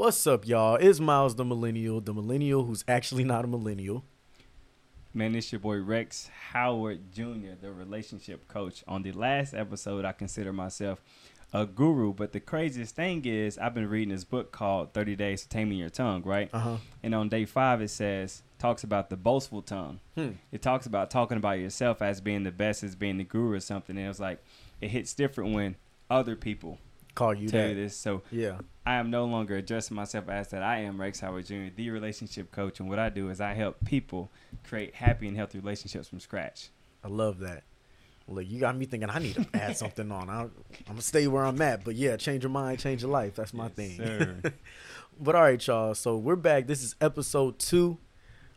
What's up, y'all? It's Miles the Millennial, the Millennial who's actually not a millennial. Man, it's your boy Rex Howard Jr., the relationship coach. On the last episode, I consider myself a guru, but the craziest thing is I've been reading this book called 30 Days to Taming Your Tongue, right? Uh-huh. And on day five, it says, talks about the boastful tongue. Hmm. It talks about talking about yourself as being the best, as being the guru or something. And it was like, it hits different when other people Call you tell that. you this. So Yeah. I am no longer addressing myself as that. I am Rex Howard Jr., the relationship coach, and what I do is I help people create happy and healthy relationships from scratch. I love that. Look, you got me thinking I need to add something on. I, I'm gonna stay where I'm at, but yeah, change your mind, change your life. That's my Yes, thing. but all right, y'all. So we're back. This is episode two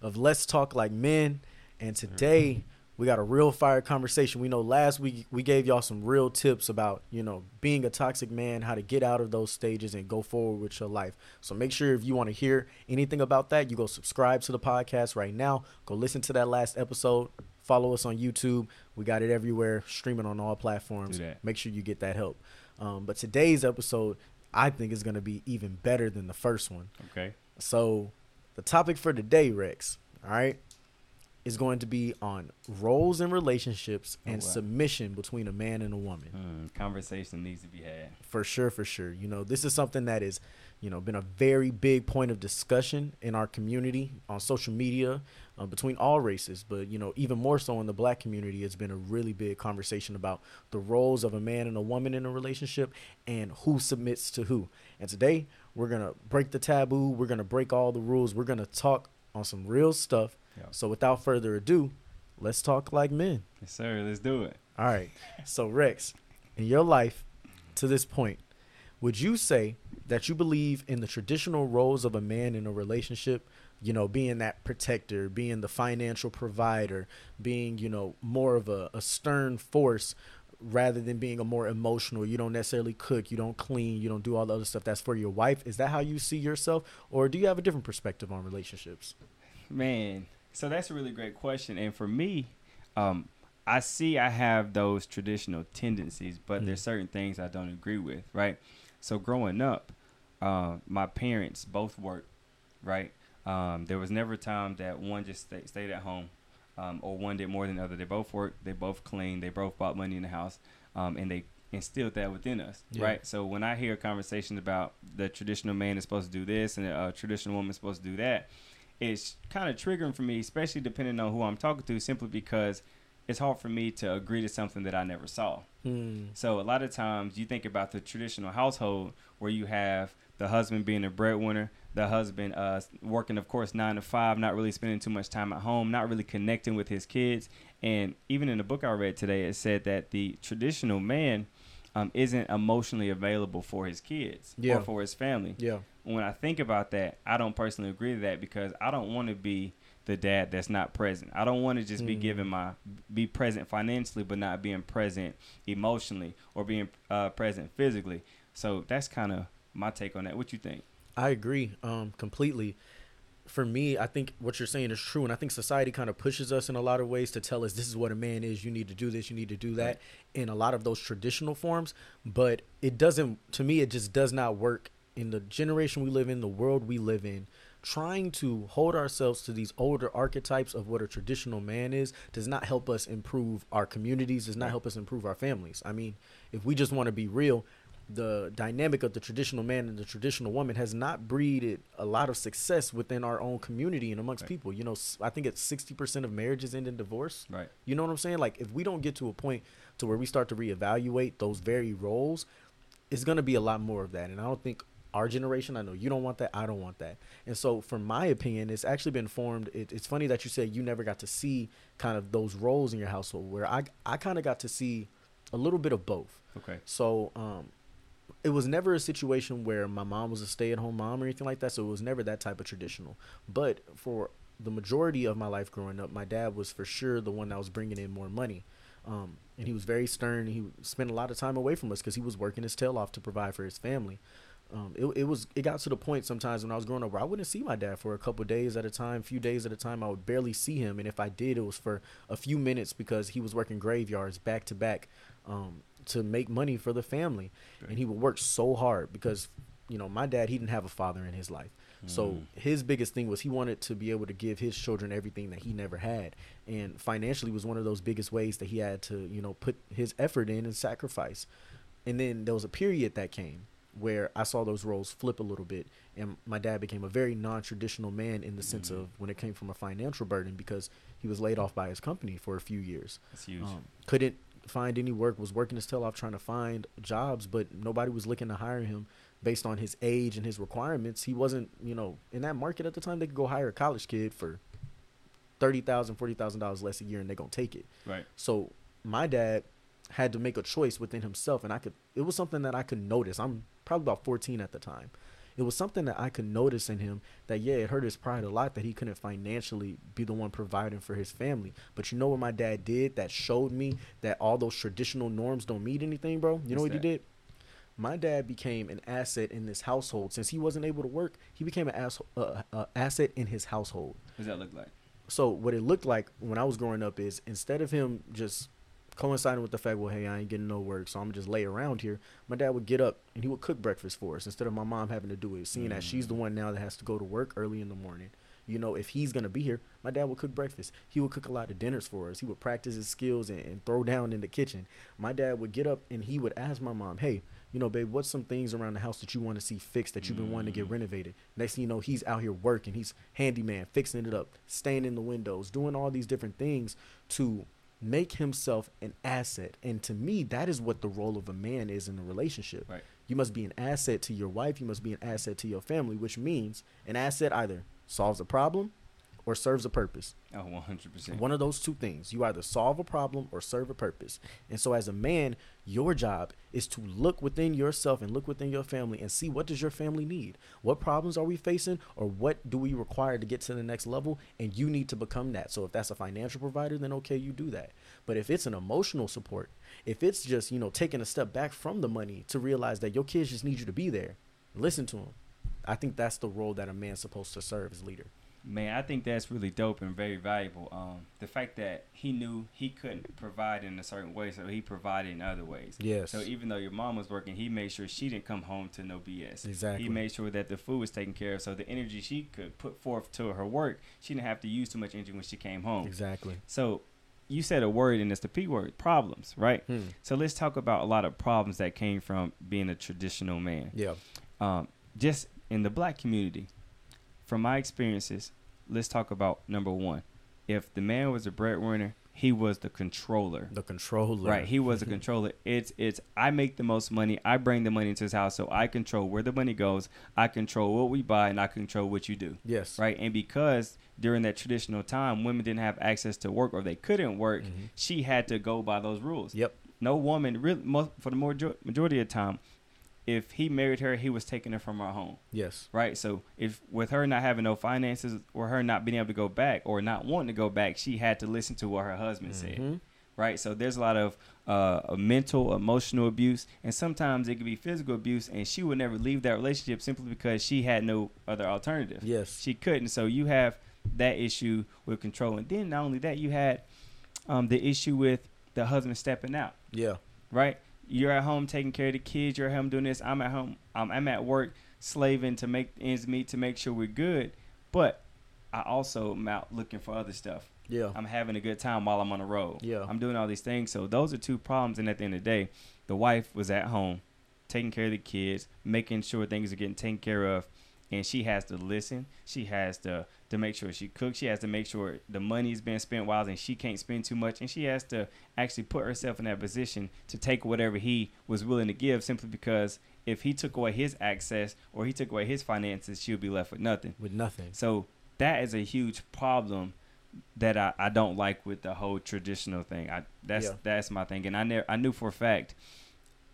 of Let's Talk Like Men, and today we got a real fire conversation. We know last week we gave y'all some real tips about you know being a toxic man, how to get out of those stages and go forward with your life. So make sure if you want to hear anything about that, you go subscribe to the podcast right now. Go listen to that last episode. Follow us on YouTube. We got it everywhere, streaming on all platforms. Make sure you get that help. Um, but today's episode, I think, is going to be even better than the first one. Okay. So, the topic for today, Rex, all right, is going to be on roles and relationships Oh, and wow. submission between a man and a woman. Hmm, conversation needs to be had. For sure, for sure. You know, this is something that is, you know, been a very big point of discussion in our community on social media uh, between all races. But you know, even more so in the black community, it's been a really big conversation about the roles of a man and a woman in a relationship and who submits to who. And today, we're gonna break the taboo. We're gonna break all the rules. We're gonna talk on some real stuff. Yeah. So, without further ado, let's talk like men. Yes, sir. Let's do it. All right. So Rex, in your life to this point, would you say that you believe in the traditional roles of a man in a relationship? You know, being that protector, being the financial provider, being, you know, more of a, a stern force rather than being a more emotional. You don't necessarily cook, you don't clean, you don't do all the other stuff that's for your wife. Is that how you see yourself? Or do you have a different perspective on relationships? Man, so that's a really great question. And for me, um, I see I have those traditional tendencies, but Mm. there's certain things I don't agree with, right? So growing up, uh, my parents both worked, right? Um, there was never a time that one just stay, stayed at home um, or one did more than the other. They both worked, they both cleaned, they both bought money in the house, um, and they instilled that within us, Yeah. right? So when I hear conversations about the traditional man is supposed to do this and uh, traditional woman is supposed to do that, it's kind of triggering for me, especially depending on who I'm talking to, simply because it's hard for me to agree to something that I never saw. Hmm. So a lot of times you think about the traditional household where you have the husband being a breadwinner, the husband uh, working, of course, nine to five, not really spending too much time at home, not really connecting with his kids. And even in the book I read today, it said that the traditional man um, isn't emotionally available for his kids Yeah. or for his family Yeah. When I think about that, I don't personally agree to that because I don't want to be the dad that's not present. I don't want to just be Mm. giving my be present financially but not being present emotionally or being uh, present physically. So that's kind of my take on that. What you think? I agree um, completely. For me, I think what you're saying is true, and I think society kind of pushes us in a lot of ways to tell us this is what a man is. You need to do this. You need to do that. Right. In a lot of those traditional forms, but it doesn't. To me, it just does not work in the generation we live in, the world we live in. Trying to hold ourselves to these older archetypes of what a traditional man is does not help us improve our communities. Does not help us improve our families. I mean, if we just want to be real, the dynamic of the traditional man and the traditional woman has not breeded a lot of success within our own community and amongst Right. people. You know, I think it's 60% of marriages end in divorce. Right. You know what I'm saying? Like if we don't get to a point to where we start to reevaluate those very roles, it's going to be a lot more of that. And I don't think our generation, I know you don't want that, I don't want that. And so from my opinion, it's actually been formed it, it's funny that you said you never got to see kind of those roles in your household where I I kind of got to see a little bit of both. Okay. So um, it was never a situation where my mom was a stay-at-home mom or anything like that. So it was never that type of traditional. But for the majority of my life growing up, my dad was for sure the one that was bringing in more money. Um, and he was very stern. He spent a lot of time away from us because he was working his tail off to provide for his family. Um, it, it was it got to the point sometimes when I was growing up where I wouldn't see my dad for a couple days at a time, few days at a time. I would barely see him, and if I did, it was for a few minutes because he was working graveyards back to back um, to make money for the family, and he would work so hard because you know, my dad he didn't have a father in his life. So Mm. his biggest thing was he wanted to be able to give his children everything that he never had, and financially was one of those biggest ways that he had to you know put his effort in and sacrifice. And then there was a period that came where I saw those roles flip a little bit, and my dad became a very non-traditional man in the sense Mhm. of when it came from a financial burden because he was laid off by his company for a few years. That's huge. Um, couldn't find any work, was working his tail off trying to find jobs, but nobody was looking to hire him based on his age and his requirements. He wasn't, you know, in that market at the time. They could go hire a college kid for thirty thousand, forty thousand dollars less a year, and they're gonna take it. right. So my dad had to make a choice within himself, and I could. It was something that I could notice. I'm probably about 14 at the time. It was something that I could notice in him that yeah, it hurt his pride a lot that he couldn't financially be the one providing for his family. But you know what my dad did that showed me that all those traditional norms don't mean anything, bro. You know What's what he did? My dad became an asset in this household. Since he wasn't able to work, he became an ass- uh, uh, asset in his household. What does that look like? So what it looked like when I was growing up is instead of him just coinciding with the fact, well, hey, I ain't getting no work, so I'm just lay around here. My dad would get up and he would cook breakfast for us instead of my mom having to do it. Seeing that she's the one now that has to go to work early in the morning. You know, if he's gonna be here, my dad would cook breakfast. He would cook a lot of dinners for us. He would practice his skills and, and throw down in the kitchen. My dad would get up and he would ask my mom, hey, you know, babe, what's some things around the house that you want to see fixed that you've been wanting to get Mm. renovated? Next thing you know, he's out here working. He's handyman, fixing it up, staying in the windows, doing all these different things to make himself an asset. And to me, that is what the role of a man is in a relationship. Right. You must be an asset to your wife. You must be an asset to your family, which means an asset either solves a problem or serves a purpose. Oh, 100%. One of those two things. You either solve a problem or serve a purpose. And so as a man, your job is to look within yourself and look within your family and see what does your family need? What problems are we facing or what do we require to get to the next level? And you need to become that. So if that's a financial provider, then okay, you do that. But if it's an emotional support, if it's just, you know, taking a step back from the money to realize that your kids just need you to be there, listen to them. I think that's the role that a man's supposed to serve as leader. Man, I think that's really dope and very valuable. Um, the fact that he knew he couldn't provide in a certain way, so he provided in other ways. Yes. So even though your mom was working, he made sure she didn't come home to no BS. Exactly. He made sure that the food was taken care of, so the energy she could put forth to her work, she didn't have to use too much energy when she came home. Exactly. So you said a word, and it's the P word, problems, right? Hmm. So let's talk about a lot of problems that came from being a traditional man. Yeah. Um, just in the black community, from my experiences, let's talk about number one. If the man was a breadwinner, he was the controller. The controller. Right, he was a controller. It's it's I make the most money. I bring the money into his house, so I control where the money goes. I control what we buy, and I control what you do. Yes. Right, and because during that traditional time, women didn't have access to work or they couldn't work, Mhm. she had to go by those rules. Yep. No woman, really, most, for the major- majority of the time, if he married her, he was taking her from her home Yes. right? So if with her not having no finances or her not being able to go back or not wanting to go back, she had to listen to what her husband said, Mhm. right? So there's a lot of uh, mental, emotional abuse, and sometimes it could be physical abuse, and she would never leave that relationship simply because she had no other alternative. Yes. She couldn't. So you have that issue with control, and then not only that, you had um, the issue with the husband stepping out Yeah. right? You're at home taking care of the kids. You're at home doing this. I'm at home. I'm, I'm at work slaving to make ends meet to make sure we're good. But I also am out looking for other stuff. Yeah. I'm having a good time while I'm on the road. Yeah. I'm doing all these things. So those are two problems. And at the end of the day, the wife was at home taking care of the kids, making sure things are getting taken care of. And she has to listen. She has to to make sure she cooks. She has to make sure the money is being spent wisely, and she can't spend too much. And she has to actually put herself in that position to take whatever he was willing to give, simply because if he took away his access or he took away his finances, she would be left with nothing. With nothing. So that is a huge problem that I, I don't like with the whole traditional thing. I that's Yeah. that's my thing, and I never I knew for a fact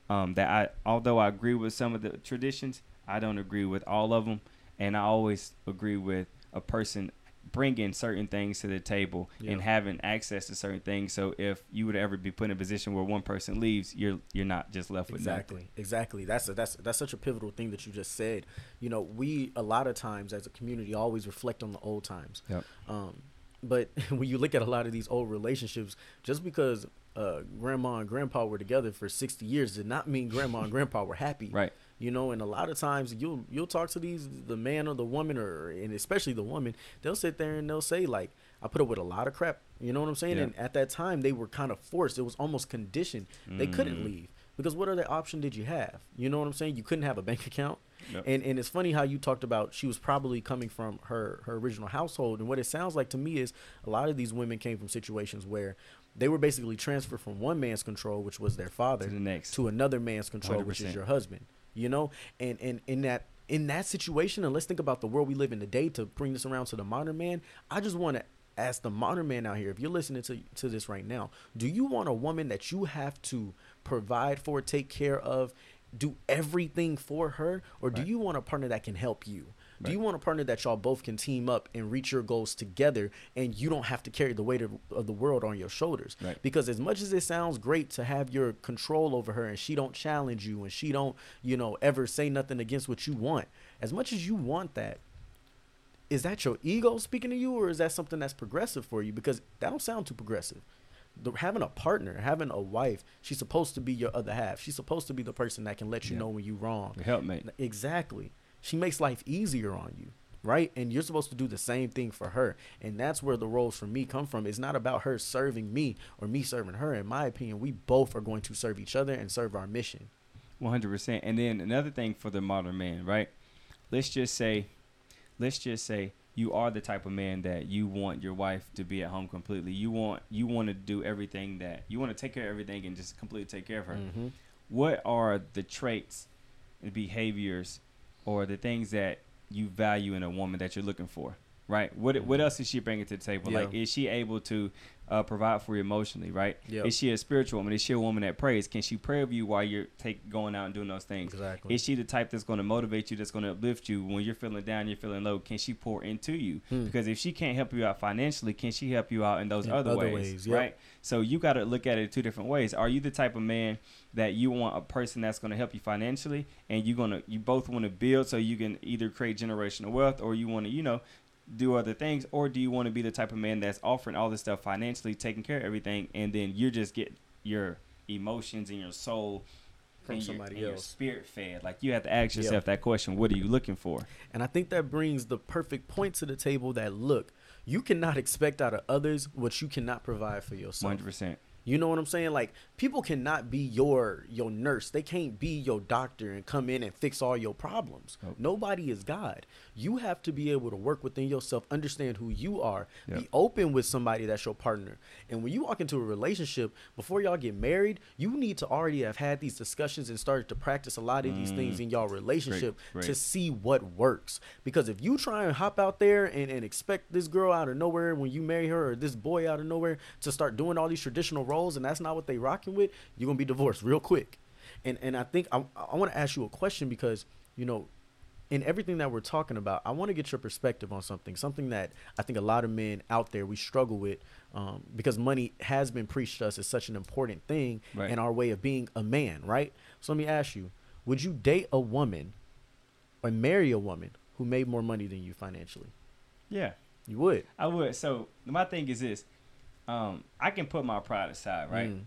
um, that I although I agree with some of the traditions, I don't agree with all of them, and I always agree with a person bringing certain things to the table Yeah. and having access to certain things. So if you would ever be put in a position where one person leaves, you're you're not just left with nothing. Exactly. Exactly. That's a, that's that's such a pivotal thing that you just said. You know, we a lot of times as a community always reflect on the old times. Yep. Um, but when you look at a lot of these old relationships, just because uh, grandma and grandpa were together for 60 years did not mean grandma and grandpa were happy. Right. You know, and a lot of times you'll you'll talk to these the man or the woman or and especially the woman, they'll sit there and they'll say like, I put up with a lot of crap. You know what I'm saying? Yeah. And at that time they were kind of forced. It was almost conditioned. They couldn't Mm. leave. Because what other option did you have? You know what I'm saying? You couldn't have a bank account. Yep. And and it's funny how you talked about she was probably coming from her her original household and what it sounds like to me is a lot of these women came from situations where they were basically transferred from one man's control which was their father To the next. to another man's control which 100%. is your husband you know? And and in that in that situation and let's think about the world we live in today to bring this around to the modern man i just want to ask the modern man out here if you're listening to to this right now do you want a woman that you have to provide for take care of do everything for her? Or do you want a partner that can help you do you want a partner that y'all both can team up and reach your goals together and you don't have to carry the weight of, of the world on your shoulders Right. because as much as it sounds great to have your control over her and she don't challenge you and she don't you know ever say nothing against what you want as much as you want that is that your ego speaking to you or is that something that's progressive for you because that don't sound too progressive the, having a partner having a wife she's supposed to be your other half she's supposed to be the person that can let you Yeah. know when you're wrong Your helpmate. Exactly. She makes life easier on you, right? And you're supposed to do the same thing for her. And that's where the roles for me come from. It's not about her serving me or me serving her. In my opinion, we both are going to serve each other and serve our mission. One hundred percent. And then another thing for the modern man, right? Let's just say, let's just say you are the type of man that you want your wife to be at home completely. You want you want to do everything that you want to take care of everything and just completely take care of her. Mhm. What are the traits and behaviors, or the things that you value in a woman that you're looking for? Right. What mm-hmm. what else is she bringing to the table? Like, is she able to uh, provide for you emotionally? Right. Yep. Is she a spiritual woman? Is she a woman that prays? Can she pray with you while you're take going out and doing those things? Exactly. Is she the type that's going to motivate you, that's going to uplift you when you're feeling down, you're feeling low? Can she pour into you? Hmm. Because if she can't help you out financially, can she help you out in those In other, other ways? ways, yep. Right. So you got to look at it two different ways. Are you the type of man that you want a person that's going to help you financially, and you're gonna you both want to build so you can either create generational wealth, or you want to you know do other things, or do you want to be the type of man that's offering all this stuff financially, taking care of everything, and then you're just get your emotions and your soul From and your- somebody your else. spirit fed. Like you have to ask yourself that question: What are you looking for? And I think that brings the perfect point to the table that look, you cannot expect out of others what you cannot provide for yourself. hundred percent. You know what I'm saying? Like people cannot be your your nurse. They can't be your doctor and come in and fix all your problems. Nope. Nobody is God. You have to be able to work within yourself, understand who you are, Yep. be open with somebody that's your partner. And when you walk into a relationship, before y'all get married, you need to already have had these discussions and started to practice a lot of these things mm. in y'all relationship great. to see what works. Because if you try and hop out there and, and expect this girl out of nowhere when you marry her or this boy out of nowhere to start doing all these traditional roles and that's not what they rocking with, you're gonna be divorced real quick. And and I think I, I want to ask you a question because you know in everything that we're talking about, I want to get your perspective on something, something that I think a lot of men out there we struggle with, um, because money has been preached to us as such an important thing Right. in our way of being a man, right? So let me ask you: Would you date a woman or marry a woman who made more money than you financially? Yeah. You would, I would. So my thing is this: um, I can put my pride aside, right? Mm.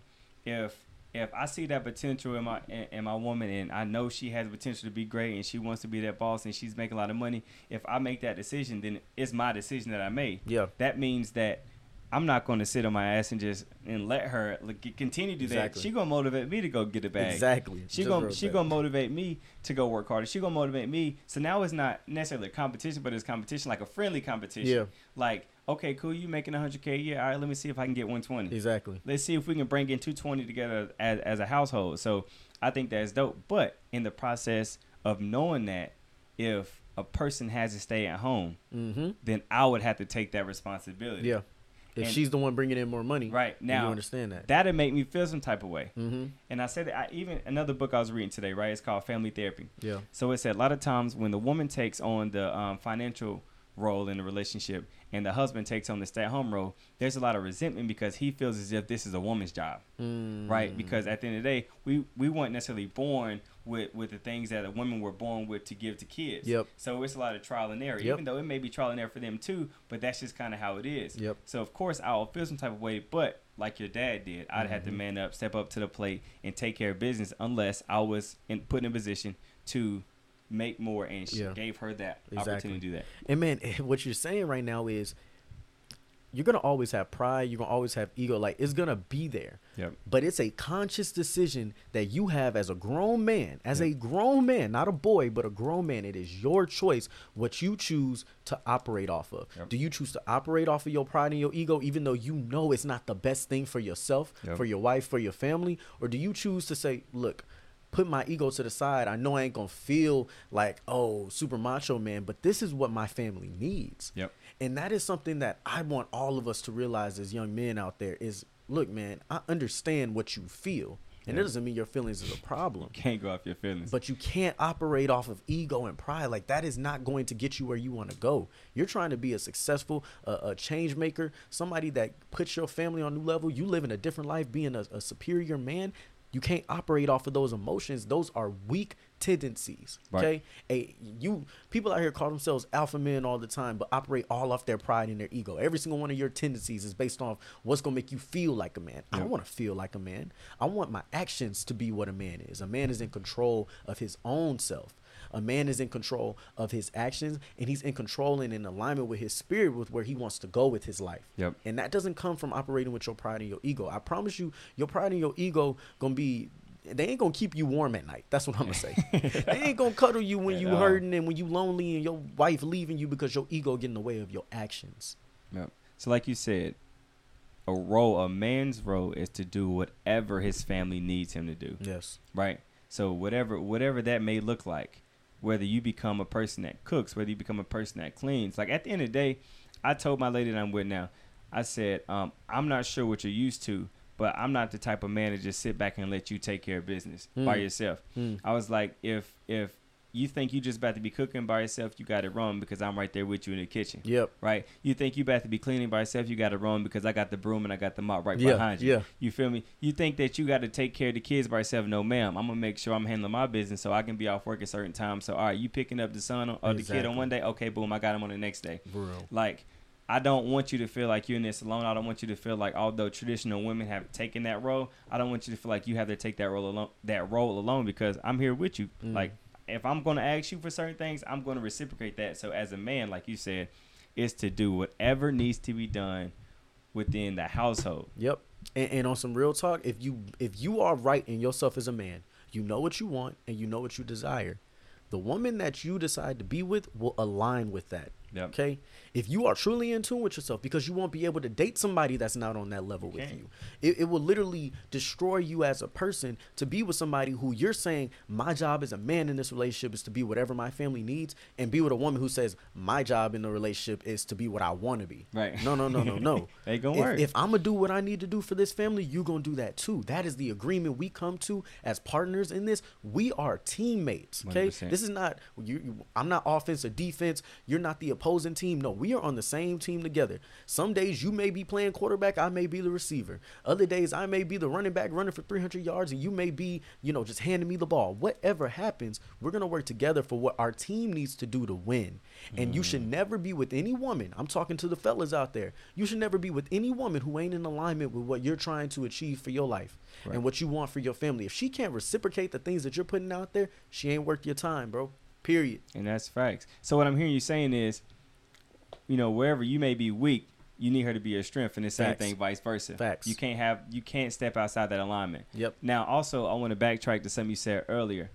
If if I see that potential in my in, in my woman, and I know she has potential to be great, and she wants to be that boss, and she's making a lot of money, if I make that decision, then it's my decision that I made. Yeah. That means that. I'm not going to sit on my ass and just and let her like, continue to do Exactly. that. She gonna motivate me to go get a bag. Exactly. She Just gonna she gonna motivate me to go work harder. She gonna motivate me. So now it's not necessarily a competition, but it's competition like a friendly competition. Yeah. Like, okay, cool, you making 100k? Yeah, all right. Let me see if I can get 120. Exactly. Let's see if we can bring in 220 together as as a household. So I think that's dope. But in the process of knowing that, if a person has to stay at home, Mm-hmm. then I would have to take that responsibility. Yeah. If And- she's the one bringing in more money, Right now, you understand that. that'd make me feel some type of way. mm-hmm. And I said that I even another book I was reading today, right? It's called Family Therapy. Yeah. So it said a lot of times when the woman takes on the um, financial role in the relationship and the husband takes on the stay-at-home role, there's a lot of resentment because he feels as if this is a woman's job, Mm. right? Because at the end of the day, we we weren't necessarily born with with the things that a women were born with to give to kids. Yep. So it's a lot of trial and error, Yep. even though it may be trial and error for them too. But that's just kind of how it is. Yep. So of course I'll feel some type of way, but like your dad did, I'd have to Mhm. man up, step up to the plate, and take care of business unless I was in, put in a position to make more, and she Yeah. gave her that Exactly. opportunity to do that. And man, what you're saying right now is you're gonna always have pride. You're gonna always have ego. Like it's gonna be there. Yep. But it's a conscious decision that you have as a grown man, as Yep. a grown man, not a boy, but a grown man. It is your choice what you choose to operate off of. Yep. Do you choose to operate off of your pride and your ego, even though you know it's not the best thing for yourself, for your wife, for your family? Or do you choose to say, look, put my ego to the side. I know I ain't gonna feel like, oh, super macho man, but this is what my family needs. Yep. And that is something that I want all of us to realize as young men out there is look, man, I understand what you feel. And Yeah. it doesn't mean your feelings is a problem. You Can't go off your feelings. But you can't operate off of ego and pride. Like that is not going to get you where you want to go. You're trying to be a successful, uh, a change maker, somebody that puts your family on a new level. You live in a different life, being a, a superior man. You can't operate off of those emotions. Those are weak tendencies. Right. Okay, a you people out here call themselves alpha men all the time, but operate all off their pride and their ego. Every single one of your tendencies is based off what's gonna make you feel like a man. I don't want to feel like a man. I want my actions to be what a man is. A man is in control of his own self. A man is in control of his actions, and he's in control and in alignment with his spirit, with where he wants to go with his life. Yep. And that doesn't come from operating with your pride and your ego. I promise you, your pride and your ego gonna be. They ain't gonna keep you warm at night. That's what I'm gonna say. they ain't gonna cuddle you when At you all. hurting and when you lonely and your wife leaving you because your ego get in the way of your actions. Yep. So, like you said, a role, a man's role, is to do whatever his family needs him to do. Yes. right? So whatever whatever that may look like, whether you become a person that cooks, whether you become a person that cleans, like at the end of the day, I told my lady that I'm with now, I said, um, I'm not sure what you're used to, but I'm not the type of man to just sit back and let you take care of business by Mm. yourself. Mm. I was like, if if you think you just about to be cooking by yourself, you got it wrong because I'm right there with you in the kitchen. Yep. Right? You think you about to be cleaning by yourself, you got it wrong because I got the broom and I got the mop right Yeah, behind you. yeah. You feel me? You think that you got to take care of the kids by yourself? No, ma'am. I'm gonna make sure I'm handling my business so I can be off work at certain times. So, all right, you picking up the son or the kid on one day? Okay, boom, I got him on the next day. Real. Like, I don't want you to feel like you're in this alone. I don't want you to feel like, although traditional women have taken that role, I don't want you to feel like you have to take that role alone. That role alone because I'm here with you. Mm. Like, if I'm gonna ask you for certain things, I'm gonna reciprocate that. So, as a man, like you said, is to do whatever needs to be done within the household. Yep. And, and on some real talk, if you if you are right in yourself as a man, you know what you want and you know what you desire. The woman that you decide to be with will align with that. Yep. Okay. If you are truly in tune with yourself, because you won't be able to date somebody that's not on that level with can't. you, it, it will literally destroy you as a person to be with somebody who you're saying, my job as a man in this relationship is to be whatever my family needs, and be with a woman who says, my job in the relationship is to be what I want to be. Right. No, no, no, no, no. Ain't gonna if, work. If I'm gonna do what I need to do for this family, you gonna do that too. That is the agreement we come to as partners in this. We are teammates. Okay, 100%. this is not you, you. I'm not offense or defense. You're not the opposing team. No, we are on the same team together. Some days you may be playing quarterback. I may be the receiver. Other days I may be the running back running for 300 yards, and you may be, you know, just handing me the ball. Whatever happens, we're gonna work together for what our team needs to do to win. And you Mm. should never be with any woman. I'm talking to the fellas out there. You should never be with any woman who ain't in alignment with what you're trying to achieve for your life Right. and what you want for your family. If she can't reciprocate the things that you're putting out there, she ain't worth your time, bro. Period. And that's facts. So what I'm hearing you saying is, you know, wherever you may be weak, you need her to be your strength, and the same Facts. thing, vice versa. Facts. You can't have, you can't step outside that alignment. Yep. Now, also, I want to backtrack to something you said earlier,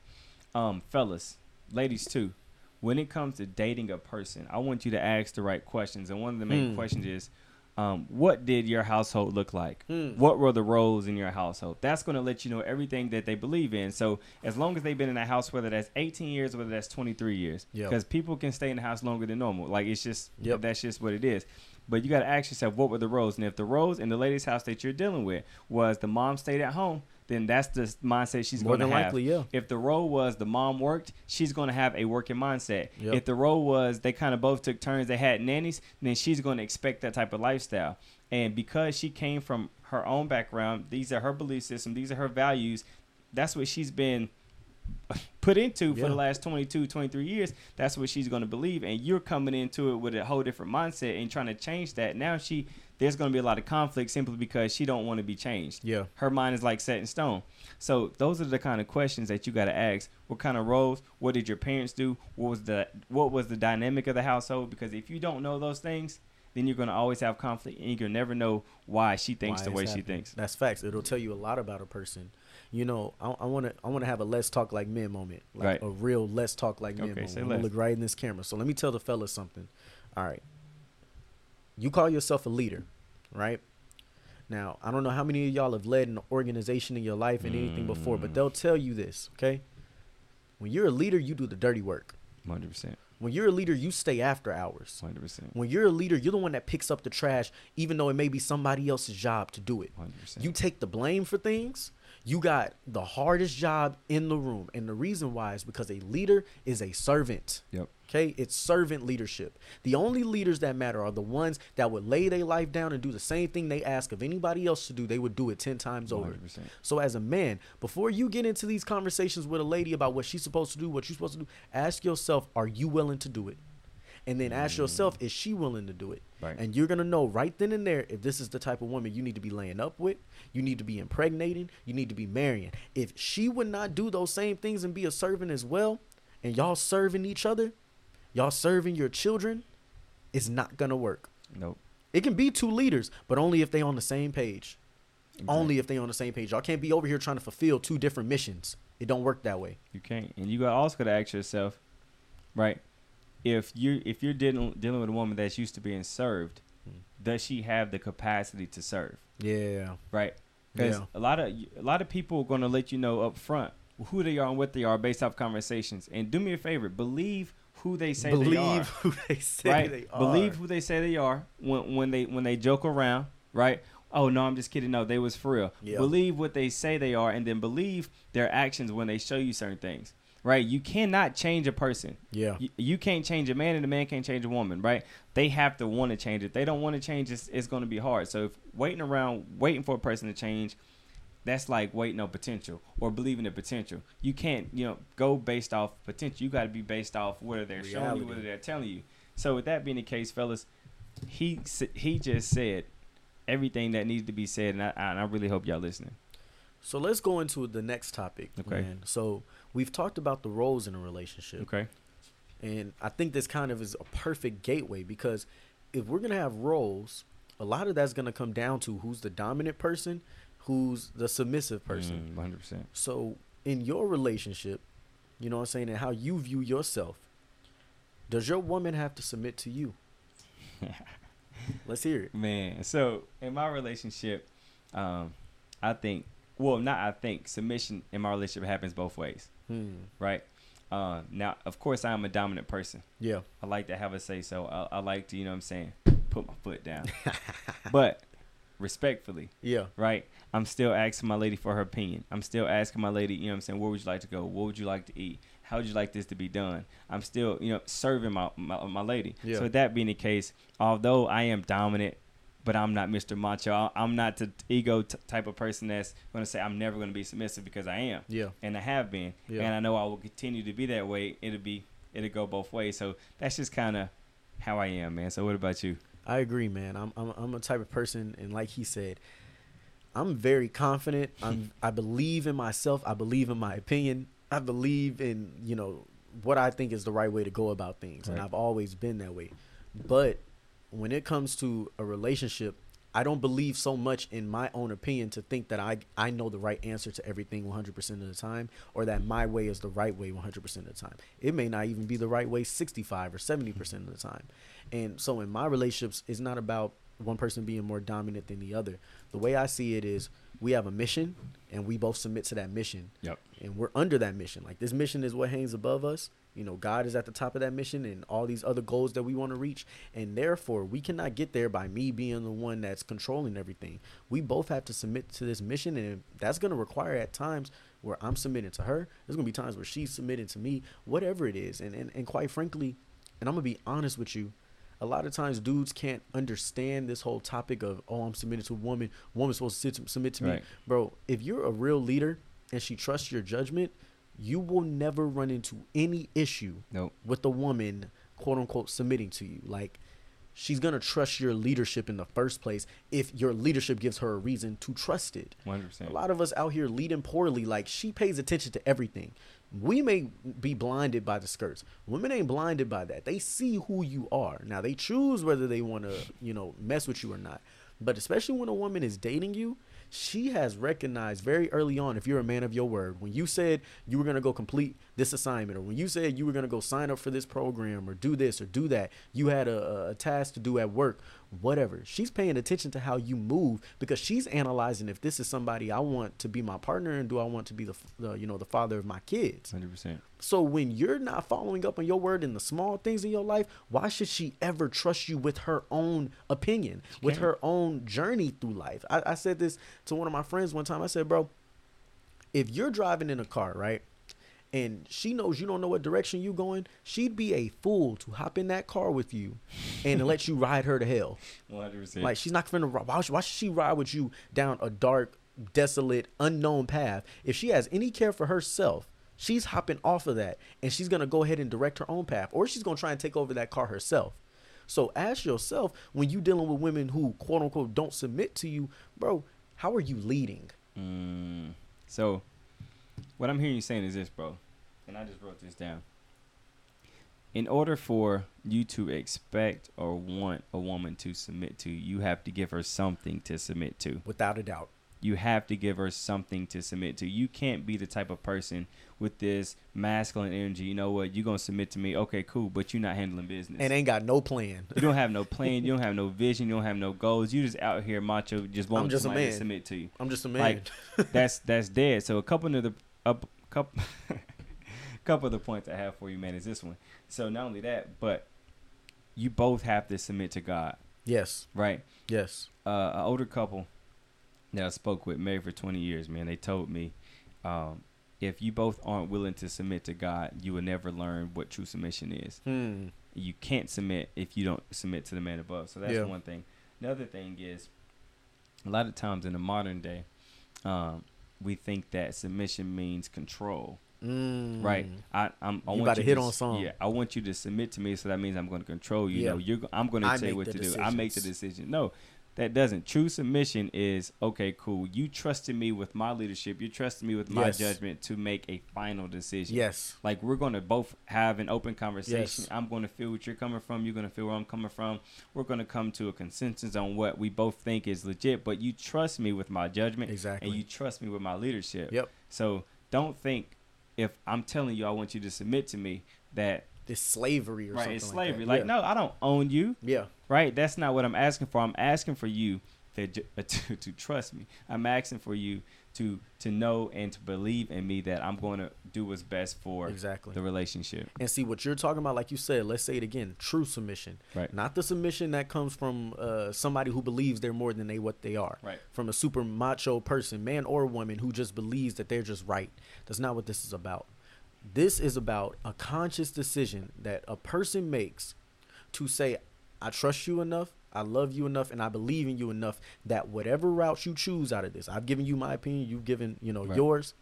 um, fellas, ladies too. When it comes to dating a person, I want you to ask the right questions, and one of the main Hmm. questions is, um, what did your household look like? Hmm. What were the roles in your household? That's going to let you know everything that they believe in. So as long as they've been in that house, whether that's 18 years, whether that's 23 years, Yep. because people can stay in the house longer than normal. Like it's just Yep. that's just what it is. But you got to ask yourself, what were the roles? And if the roles in the lady's house that you're dealing with was the mom stayed at home, then that's the mindset she's going to than have. likely, yeah. If the role was the mom worked, she's going to have a working mindset. Yep. If the role was they kind of both took turns, they had nannies, then she's going to expect that type of lifestyle. And because she came from her own background, these are her belief system, these are her values. That's what she's been put into for the last 22 23 years that's what she's going to believe and you're coming into it with a whole different mindset and trying to change that now she there's going to be a lot of conflict simply because she don't want to be changed Yeah. her mind is like set in stone so those are the kind of questions that you got to ask what kind of roles what did your parents do what was the what was the dynamic of the household because if you don't know those things then you're going to always have conflict and you'll never know why she thinks why the way she thinks That's facts. It'll tell you a lot about a person. You know, I want to I want to have a let's talk like men moment, like Right. a real let's talk like men Okay, moment. I'm look right in this camera. So let me tell the fellas something. All right, you call yourself a leader, right? Now I don't know how many of y'all have led an organization in your life and anything before, but Mm. they'll tell you this, okay? When you're a leader, you do the dirty work. 100% When you're a leader, you stay after hours. 100% When you're a leader, you're the one that picks up the trash, even though it may be somebody else's job to do it. 100% You take the blame for things. You got the hardest job in the room. And the reason why is because a leader is a servant. yep Okay? It's servant leadership. The only leaders that matter are the ones that would lay their life down and do the same thing they ask of anybody else to do. They would do it 10 times over. 100%. So as a man, before you get into these conversations with a lady about what she's supposed to do, what you're supposed to do, ask yourself, are you willing to do it? And then ask yourself, is she willing to do it? Right. And you're gonna know right then and there if this is the type of woman you need to be laying up with, you need to be impregnating, you need to be marrying. If she would not do those same things and be a servant as well, and y'all serving each other, y'all serving your children, it's not gonna work. Nope. It can be two leaders, but only if they on the same page. Exactly. Only if they on the same page. Y'all can't be over here trying to fulfill two different missions. It don't work that way. You can't, and you got also got to ask yourself, right? If you if you're dealing dealing with a woman that's used to being served, Hmm. does she have the capacity to serve? Yeah. Right? Because Yeah. a lot of a lot of people are going to let you know up front who they are and what they are based off conversations. And do me a favor, believe who they say Believe they are. who they say right? they are. Believe who they say they are when when they when they joke around, right? Oh no, I'm just kidding. No, they was for real. Yeah. Believe what they say they are, and then believe their actions when they show you certain things. Right? You cannot change a person. Yeah. You, you can't change a man, and a man can't change a woman. Right? They have to want to change it. They don't want to change. It's, it's going to be hard. So if waiting around, waiting for a person to change, that's like waiting on potential or believing in potential. You can't, you know, go based off potential. You got to be based off what they're showing you, what they're telling you. So with that being the case, fellas, he he just said everything that needs to be said, and I, and I really hope y'all listening. So let's go into the next topic. Okay. man. So we've talked about the roles in a relationship. Okay. And I think this kind of is a perfect gateway because if we're going to have roles, a lot of that's going to come down to who's the dominant person, who's the submissive person. One hundred percent. So in your relationship, you know what I'm saying, and how you view yourself, does your woman have to submit to you? Let's hear it. Man, so in my relationship, um, I think, well, not I think, submission in my relationship happens both ways, Hmm. right? Uh, now, of course, I am a dominant person. Yeah. I like to have a say so. I, I like to, you know what I'm saying, put my foot down. but respectfully, Yeah. right? I'm still asking my lady for her opinion. I'm still asking my lady, you know what I'm saying, where would you like to go? What would you like to eat? How would you like this to be done? I'm still, you know, serving my my, my lady. Yeah. So with that being the case, although I am dominant, but I'm not Mr. Macho. I'm not the ego t- type of person that's going to say I'm never going to be submissive because I am Yeah. and I have been, Yeah. and I know I will continue to be that way. It'll be it'll go both ways. So that's just kind of how I am, man. So what about you? I agree, man. I'm I'm I'm a type of person, and like he said, I'm very confident. I'm I believe in myself. I believe in my opinion. I believe in you know what I think is the right way to go about things, and I've always been that way. But when it comes to a relationship, I don't believe so much in my own opinion to think that I I know the right answer to everything 100% of the time, or that my way is the right way 100% of the time. It may not even be the right way 65 or 70% of the time. And so in my relationships, it's not about one person being more dominant than the other. The way I see it is we have a mission and we both submit to that mission Yep. and we're under that mission. Like this mission is what hangs above us. You know, God is at the top of that mission and all these other goals that we want to reach. And therefore, we cannot get there by me being the one that's controlling everything. We both have to submit to this mission, and that's going to require at times where I'm submitting to her. There's going to be times where she's submitting to me, whatever it is. And, and, and quite frankly, and I'm going to be honest with you, a lot of times dudes can't understand this whole topic of, oh, I'm submitting to a woman. Woman's supposed to sit, submit to me Right. bro, if you're a real leader and she trusts your judgment, you will never run into any issue Nope. with the woman quote unquote submitting to you. Like she's gonna trust your leadership in the first place if your leadership gives her a reason to trust it. One hundred a lot of us out here leading poorly like she pays attention to everything. We may be blinded by the skirts. Women ain't blinded by that. They see who you are. Now they choose whether they want to you know mess with you or not. But especially when a woman is dating you she has recognized very early on if you're a man of your word when you said you were going to go complete this assignment or when you said you were going to go sign up for this program or do this or do that you had a, a task to do at work whatever she's paying attention to how you move because she's analyzing if this is somebody i want to be my partner and do i want to be the, the you know the father of my kids Hundred percent. so when you're not following up on your word in the small things in your life, why should she ever trust you with her own opinion, with can't. her own journey through life? I, I said this to one of my friends one time. I said, bro, if you're driving in a car, right? And she knows you don't know what direction you going, she'd be a fool to hop in that car with you and let you ride her to hell. One hundred percent. Like she's not gonna. Why, should- why should she ride with you down a dark, desolate, unknown path? If she has any care for herself, she's hopping off of that, and she's gonna go ahead and direct her own path, or she's gonna try and take over that car herself. So ask yourself when you dealing with women who quote unquote don't submit to you, bro. How are you leading? Mm. So, what I'm hearing you saying is this, bro, and I just wrote this down. In order for you to expect or want a woman to submit to, you have to give her something to submit to. Without a doubt. You have to give her something to submit to. You can't be the type of person with this masculine energy. You know what? You're gonna submit to me. Okay, cool, but you're not handling business. And ain't got no plan. you don't have no plan. You don't have no vision. You don't have no goals. You just out here macho, just wanting just a somebody to man. submit to you I'm just a man. Like, that's that's dead. So a couple of the up couple couple of the points I have for you, man, is this one. So not only that, but you both have to submit to God, yes. right? Yes. Uh, an older couple that I spoke with, married for twenty years, man, they told me, um, if you both aren't willing to submit to God, you will never learn what true submission is. Hmm. You can't submit if you don't submit to the man above. So that's Yeah. one thing. Another thing is, a lot of times in the modern day, um, we think that submission means control. Mm. Right. I I'm, I You want about to hit on something. Yeah, I want you to submit to me, so that means I'm going to control you. Yeah. No, you're I'm going to tell you what to do. I make the decision. No, that doesn't. True submission is okay, cool. You trusted me with my leadership. You trusted me with my Yes. judgment to make a final decision. Yes. Like we're going to both have an open conversation. Yes. I'm going to feel what you're coming from. You're going to feel where I'm coming from. We're going to come to a consensus on what we both think is legit. But you trust me with my judgment, Exactly. and you trust me with my leadership. Yep. So don't think if I'm telling you I want you to submit to me that This slavery or right something. it's like slavery. that. Like, yeah. no, I don't own you. Yeah. Right? That's not what I'm asking for. I'm asking for you to to, to trust me. I'm asking for you to to know and to believe in me that I'm going to do what's best for Exactly. the relationship. And see what you're talking about, like you said, let's say it again, true submission. Right. Not the submission that comes from uh, somebody who believes they're more than they what they are. Right. From a super macho person, man or woman, who just believes that they're just right. That's not what this is about. This is about a conscious decision that a person makes to say, I trust you enough, I love you enough, and I believe in you enough that whatever route you choose out of this, I've given you my opinion, you've given, you know, Right. yours.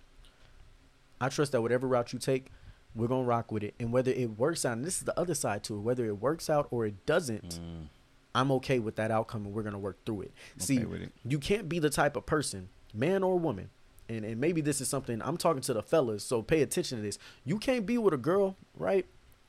I trust that whatever route you take, we're gonna rock with it. And whether it works out, and this is the other side to it, whether it works out or it doesn't, Mm, I'm okay with that outcome and we're gonna work through it. See, okay with it. you can't be the type of person, man or woman, and, and maybe this is something I'm talking to the fellas, so pay attention to this. You can't be with a girl, right?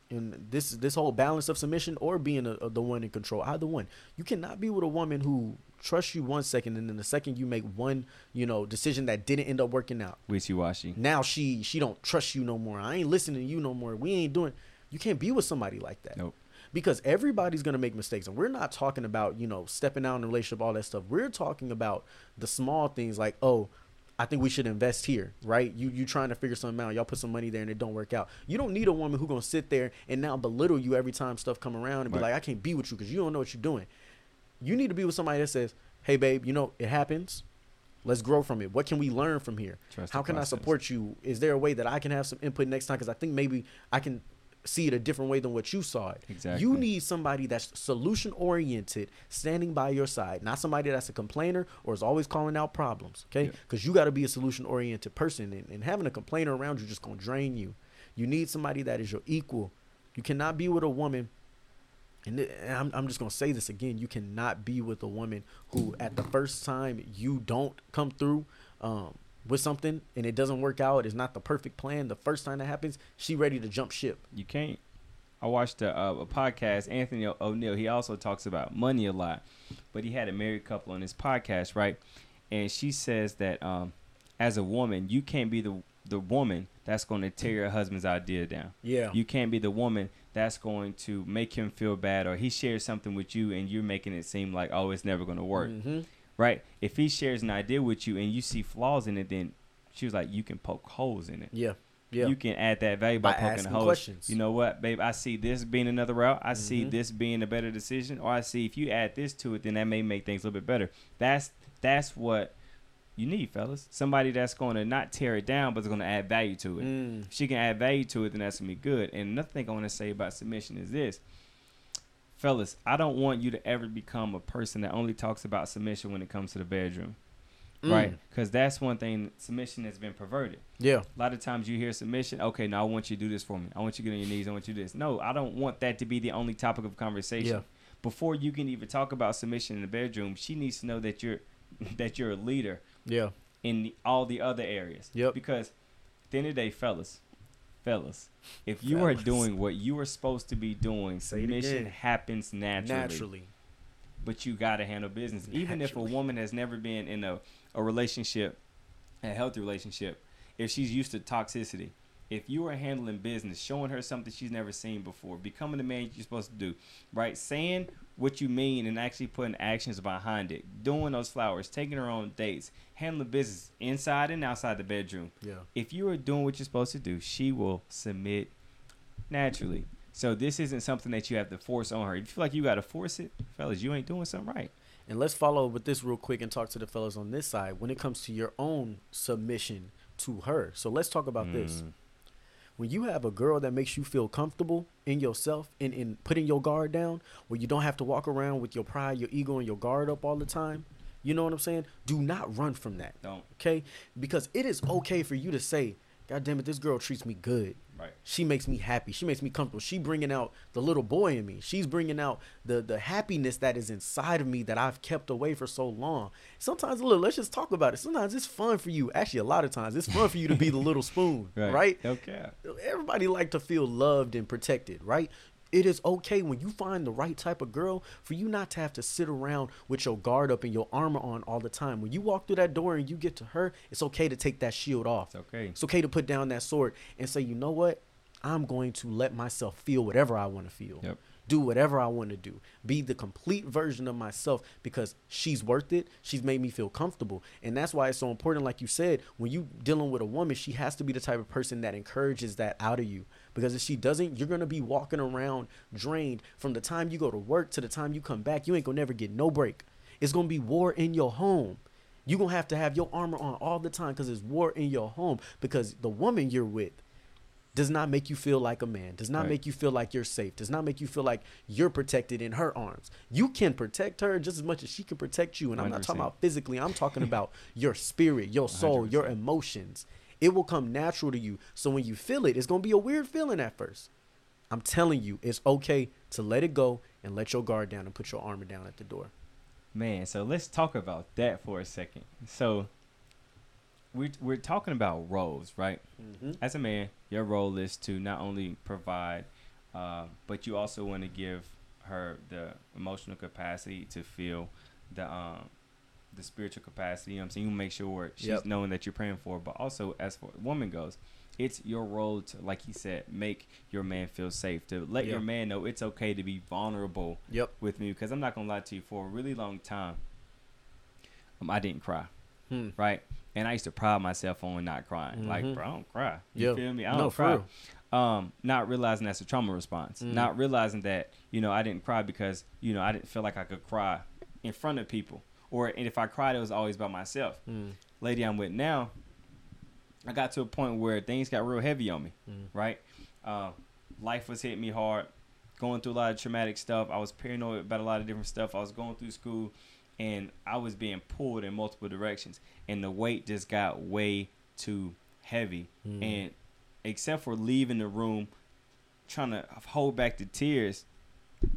And this this whole balance of submission or being a, a- the one in control, either one. You cannot be with a woman who trusts you one second and then the second you make one, you know, decision that didn't end up working out. Wishy washy. Now she she don't trust you no more. I ain't listening to you no more. We ain't doing. You can't be with somebody like that Nope. because everybody's gonna make mistakes, and we're not talking about you know stepping out in a relationship, all that stuff. We're talking about the small things like oh. I think we should invest here, right? You you trying to figure something out. Y'all put some money there and it don't work out. You don't need a woman who gonna sit there and now belittle you every time stuff come around and be Right. like, I can't be with you because you don't know what you're doing. You need to be with somebody that says, Hey babe, you know, it happens. Let's grow from it. What can we learn from here? Trust How can I support you? Is there a way that I can have some input next time? Because I think maybe I can see it a different way than what you saw it. Exactly. You need somebody that's solution oriented, standing by your side, not somebody that's a complainer or is always calling out problems. Okay, Yeah. because you got to be a solution oriented person, and, and having a complainer around you just gonna drain you. You need somebody that is your equal. You cannot be with a woman. And I'm, I'm just gonna say this again. You cannot be with a woman who, at the first time you don't come through um, with something and it doesn't work out, it's not the perfect plan. The first time that happens, she ready to jump ship. You can't. I watched a, uh, a podcast. Anthony ONeal. He also talks about money a lot, but he had a married couple on his podcast, right? And she says that um, as a woman, you can't be the the woman that's going to tear your husband's idea down. Yeah. You can't be the woman that's going to make him feel bad, or he shares something with you and you're making it seem like oh it's never going to work, Mhm. Right? If he shares an idea with you and you see flaws in it, then she was like you can poke holes in it Yeah. Yeah. you can add that value by, By poking holes. questions. You know what, babe? I see this being another route. I see Mhm. this being a better decision, or I see if you add this to it, then that may make things a little bit better. That's that's what you need, fellas. Somebody that's going to not tear it down, but is going to add value to it. Mm. If she can add value to it, then that's gonna be good. And another thing I want to say about submission is this, fellas. I don't want you to ever become a person that only talks about submission when it comes to the bedroom, Mm. right? Because that's one thing. Submission has been perverted. Yeah. A lot of times you hear submission. Okay, now I want you to do this for me. I want you to get on your knees. I want you to do this. No, I don't want that to be the only topic of conversation. Yeah. Before you can even talk about submission in the bedroom, she needs to know that you're that you're a leader Yeah. in the, all the other areas. Yep. Because at the end of the day, fellas, fellas, if you are doing what you are supposed to be doing, Say submission happens naturally. Naturally. But you got to handle business. Even if a woman has never been in a, a relationship, a healthy relationship, if she's used to toxicity, if you are handling business, showing her something she's never seen before, becoming the man you're supposed to do, right? Saying what you mean and actually putting actions behind it, doing those flowers, taking her on dates, handling business inside and outside the bedroom. Yeah. If you are doing what you're supposed to do, she will submit naturally. So this isn't something that you have to force on her. If you feel like you got to force it, fellas, you ain't doing something right. And let's follow up with this real quick and talk to the fellas on this side when it comes to your own submission to her. So let's talk about this. Mm. When you have a girl that makes you feel comfortable in yourself and in putting your guard down, where you don't have to walk around with your pride, your ego, and your guard up all the time, you know what I'm saying? Do not run from that. Don't. Okay? Because it is okay for you to say, God damn it, this girl treats me good. Right. She makes me happy. She makes me comfortable. She bringing out the little boy in me. She's bringing out the the happiness that is inside of me that I've kept away for so long. Sometimes, look, let's just talk about it. Sometimes it's fun for you. Actually, a lot of times it's fun for you to be the little spoon, right? Okay. Everybody like to feel loved and protected, right? It is okay when you find the right type of girl for you not to have to sit around with your guard up and your armor on all the time. When you walk through that door and you get to her, it's okay to take that shield off. It's okay. It's okay to put down that sword and say, you know what? I'm going to let myself feel whatever I want to feel. Yep. Do whatever I want to do. Be the complete version of myself because she's worth it. She's made me feel comfortable. And that's why it's so important, like you said, when you dealing with a woman, she has to be the type of person that encourages that out of you. Because if she doesn't, you're gonna be walking around drained from the time you go to work to the time you come back. You ain't gonna never get no break. It's gonna be war in your home. You're gonna have to have your armor on all the time because it's war in your home. Because the woman you're with does not make you feel like a man, does not Right. make you feel like you're safe, does not make you feel like you're protected in her arms. You can protect her just as much as she can protect you. And I'm not talking about physically, I'm talking about your spirit, your soul, your 100%. emotions. It will come natural to you. So when you feel it, it's going to be a weird feeling at first. I'm telling you, it's okay to let it go and let your guard down and put your armor down at the door. Man, so let's talk about that for a second. So we're we're talking about roles, right? Mm-hmm. As a man, your role is to not only provide, uh, but you also want to give her the emotional capacity to feel the um the spiritual capacity. You know what I'm saying? You make sure she's Yep. knowing that you're praying for, her. but also as for woman goes, it's your role to, like he said, make your man feel safe. To let your man know it's okay to be vulnerable Yep. with me because I'm not gonna lie to you. For a really long time, um, I didn't cry, Hmm. right? And I used to pride myself on not crying. Like, Mhm. bro, I don't cry. You feel me? I don't for cry. Um, not realizing that's a trauma response. Mm. Not realizing that you know I didn't cry because you know I didn't feel like I could cry in front of people, or and if I cried, it was always by myself. Mm. Lady I'm with now, I got to a point where things got real heavy on me Mm. right? Um, life was hitting me hard, going through a lot of traumatic stuff. I was paranoid about a lot of different stuff. I was going through school, and I was being pulled in multiple directions, and the weight just got way too heavy. Mm. And except for leaving the room, trying to hold back the tears,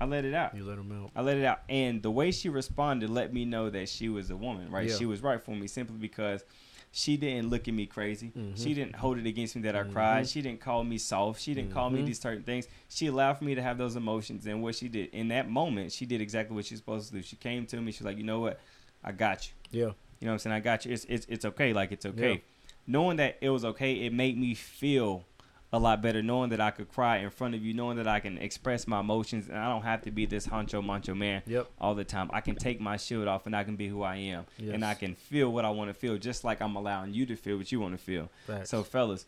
I let it out. You let him out. I let it out, and the way she responded let me know that she was a woman, right? Yeah. She was right for me simply because she didn't look at me crazy. Mhm. She didn't hold it against me that I cried. Mhm. She didn't call me soft. She didn't call me Mhm. these certain things. She allowed for me to have those emotions, and what she did in that moment, she did exactly what she's supposed to do. She came to me. She's like, you know what, I got you. Yeah. You know what I'm saying? I got you. It's it's it's okay. Like it's okay. Yeah. Knowing that it was okay, it made me feel a lot better. Knowing that I could cry in front of you, knowing that I can express my emotions, and I don't have to be this honcho mancho man Yep. all the time. I can take my shield off and I can be who I am, and I can feel what I want to feel, just like I'm allowing you to feel what you want to feel. Facts. So, fellas,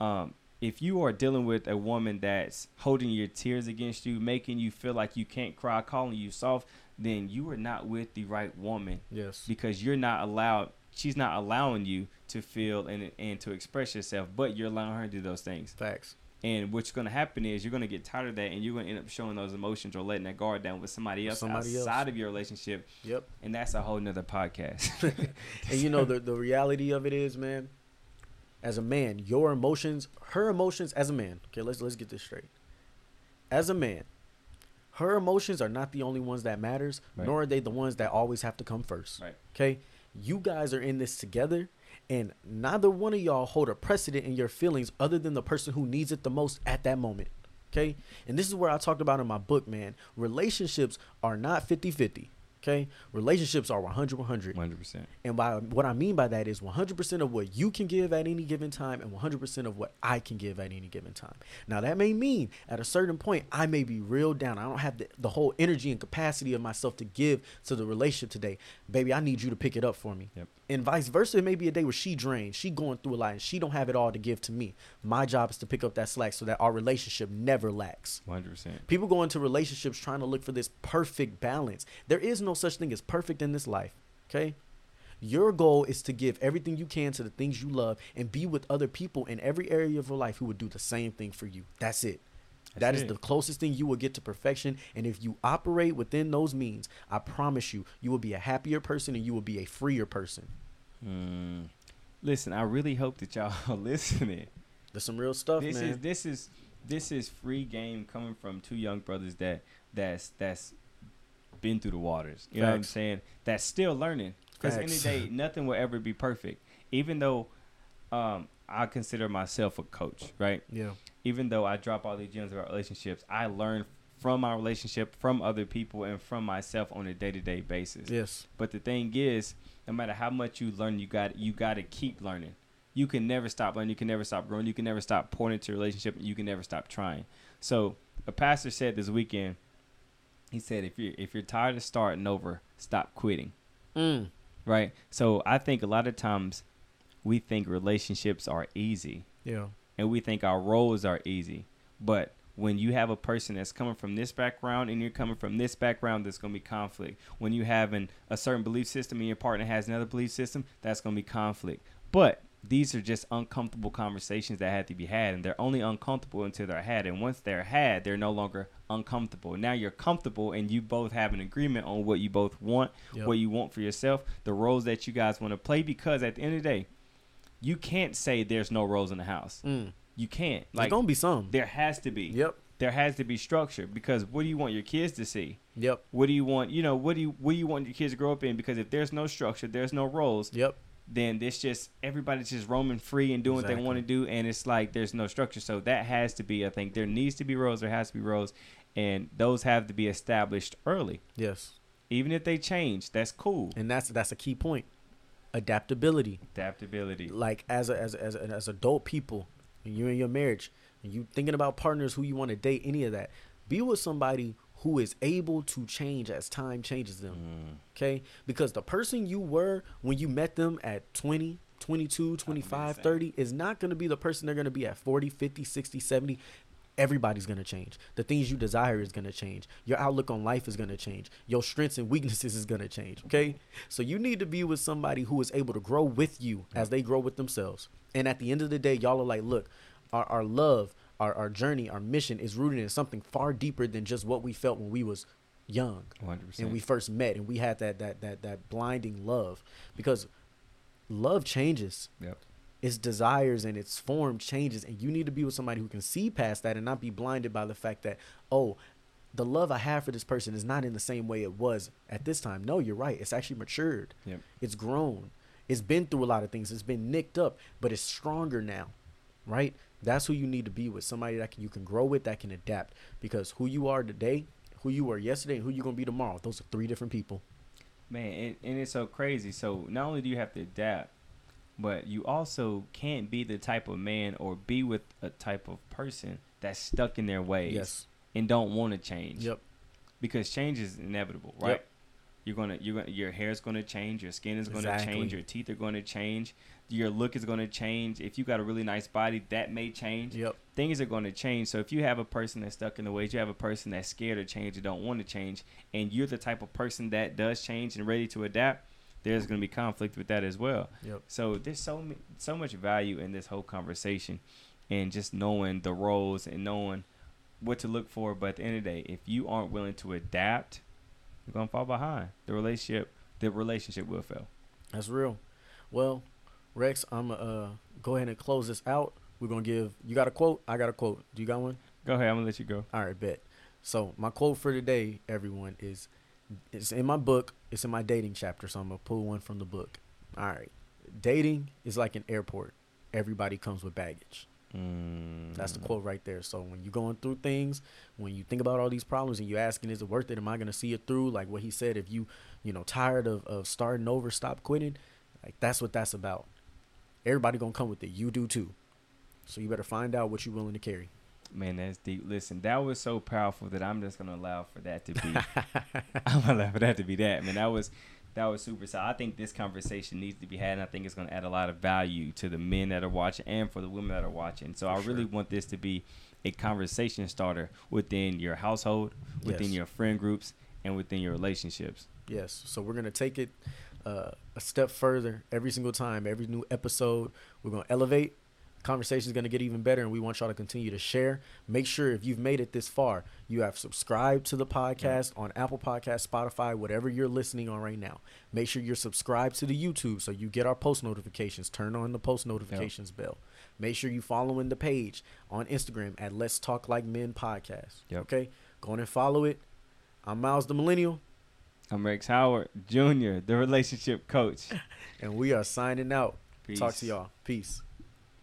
um, if you are dealing with a woman that's holding your tears against you, making you feel like you can't cry, calling you soft, then you are not with the right woman yes. because you're not allowed. She's not allowing you to feel and and to express yourself, but you're allowing her to do those things. Facts. And what's going to happen is you're going to get tired of that, and you're going to end up showing those emotions or letting that guard down with somebody else Somebody else. outside of your relationship, Yep. and that's a whole nother podcast. and you know the the reality of it is, man. As a man, your emotions, her emotions, as a man. Okay, let's let's get this straight. As a man, her emotions are not the only ones that matters, Right. nor are they the ones that always have to come first. Right. Okay, you guys are in this together, and neither one of y'all hold a precedent in your feelings other than the person who needs it the most at that moment. Okay, and this is where I talked about in my book, man. Relationships are not 50-50. Okay, relationships are 100 100. 100%. And by what I mean by that is 100% of what you can give at any given time and 100% of what I can give at any given time. Now, that may mean at a certain point, I may be real down. I don't have the, the whole energy and capacity of myself to give to the relationship today. Baby, I need you to pick it up for me. Yep. And vice versa, it may be a day where she drained, she going through a lot, and she don't have it all to give to me. My job is to pick up that slack so that our relationship never lacks. 100%. People go into relationships trying to look for this perfect balance. There is no such thing as perfect in this life. Okay? Your goal is to give everything you can to the things you love and be with other people in every area of your life who would do the same thing for you. That's it. That's That is the closest thing you will get to perfection. And if you operate within those means, I promise you, you will be a happier person and you will be a freer person. Mm. Listen, I really hope that y'all are listening. There's some real stuff, this man. is this is this is free game coming from two young brothers that that's that's been through the waters. You know what I'm saying? That's still learning. Because the day, nothing will ever be perfect. Even though um, I consider myself a coach, right? yeah. Even though I drop all these gems about relationships, I learn from my relationship, from other people, and from myself on a day to day basis. Yes. But the thing is, no matter how much you learn, you got you got to keep learning. You can never stop learning. You can never stop growing. You can never stop pouring into a relationship. And you can never stop trying. So a pastor said this weekend. He said, if you're if you're tired of starting over, stop quitting. Mm. Right. So I think a lot of times we think relationships are easy Yeah. and we think our roles are easy. But when you have a person that's coming from this background and you're coming from this background, there's going to be conflict. When you have an, a certain belief system and your partner has another belief system, that's going to be conflict. But these are just uncomfortable conversations that have to be had, and they're only uncomfortable until they're had. And once they're had, they're no longer uncomfortable. Now you're comfortable, and you both have an agreement on what you both want, Yep. what you want for yourself, the roles that you guys want to play. Because at the end of the day, you can't say there's no roles in the house. Mm. You can't. There's Like gonna be some. there has to be. Yep. There has to be structure because what do you want your kids to see? Yep. What do you want? You know, what do you what do you want your kids to grow up in? Because if there's no structure, there's no roles, Yep. then it's just everybody's just roaming free and doing what they want to do, and it's like there's no structure. So that has to be. I think there needs to be roles. There has to be roles, and those have to be established early. Yes. Even if they change, that's cool. And that's that's a key point. Adaptability. Adaptability. Like as a, as a, as, a, as adult people, and you in your marriage, and you thinking about partners who you want to date, any of that, be with somebody who is able to change as time changes them. Mm. Okay? Because the person you were when you met them at 20, 22, 25, 30 is not going to be the person they're going to be at 40, 50, 60, 70. Everybody's going to change. The things you desire is going to change. Your outlook on life is going to change. Your strengths and weaknesses is going to change. Okay? So you need to be with somebody who is able to grow with you as they grow with themselves. And at the end of the day, y'all are like, look, our, our love, our, our journey, our mission is rooted in something far deeper than just what we felt when we was young 100%. and we first met and we had that that that that blinding love because love changes Yep. Its desires and its form changes and you need to be with somebody who can see past that and not be blinded by the fact that oh the love i have for this person is not in the same way it was at this time. No you're right. It's actually matured. Yep. it's grown. It's been through a lot of things. It's been nicked up but it's stronger now right? That's who you need to be with. Somebody that can, you can grow with that can adapt. Because who you are today who you were yesterday and who you're going to be tomorrow those are three different people. Man, and, and it's so crazy. So not only do you have to adapt, but you also can't be the type of man or be with a type of person that's stuck in their ways yes and don't want to change. yep Because change is inevitable, right? Yep. You're gonna, you're gonna, your hair's gonna change, your skin is gonna Exactly. change, your teeth are gonna change, your look is gonna change. If you got a really nice body, that may change. yep things are going to change. So if you have a person that's stuck in the ways, you have a person that's scared of change and don't want to change, and you're the type of person that does change and ready to adapt, there's going to be conflict with that as well. yep So there's so so much value in this whole conversation, and just knowing the roles and knowing what to look for. But at the end of the day, if you aren't willing to adapt, you're gonna fall behind. The relationship, the relationship will fail. That's real. Well, Rex, I'm uh, go ahead and close this out. We're gonna give you got a quote. I got a quote. Do you got one? Go ahead, I'm gonna let you go. All right, bet. So my quote for today, everyone, is it's in my book. It's in my dating chapter. So I'm gonna pull one from the book. All right. Dating is like an airport. Everybody comes with baggage. Mm, That's the quote right there. So when you're going through things, when you think about all these problems and you're asking, is it worth it? Am I gonna see it through? Like what he said, if you, you know, tired of, of starting over, stop quitting. Like that's what that's about. Everybody gonna come with it. You do too. So you better find out what you're willing to carry. Man, that's deep. Listen, that was so powerful that I'm just gonna allow for that to be. I'm gonna allow for that to be that. Man, that was that was super. So I think this conversation needs to be had, and I think it's gonna add a lot of value to the men that are watching and for the women that are watching. So I For really want this to be a conversation starter within your household, within Yes. your friend groups, and within your relationships. Yes. So we're gonna take it uh, a step further every single time, every new episode. We're gonna elevate. Conversation is gonna get even better, and we want y'all to continue to share. Make sure if you've made it this far, you have subscribed to the podcast on Apple Podcast, Spotify, whatever you're listening on right now. Make sure you're subscribed to the YouTube so you get our post notifications. Turn on the post notifications bell. Make sure you following the page on Instagram at Let's Talk Like Men Podcast. Yep. Okay, go on and follow it. I'm Miles the Millennial. I'm Rex Howard Jr., the relationship coach. and we are signing out. Peace. Talk to y'all. Peace.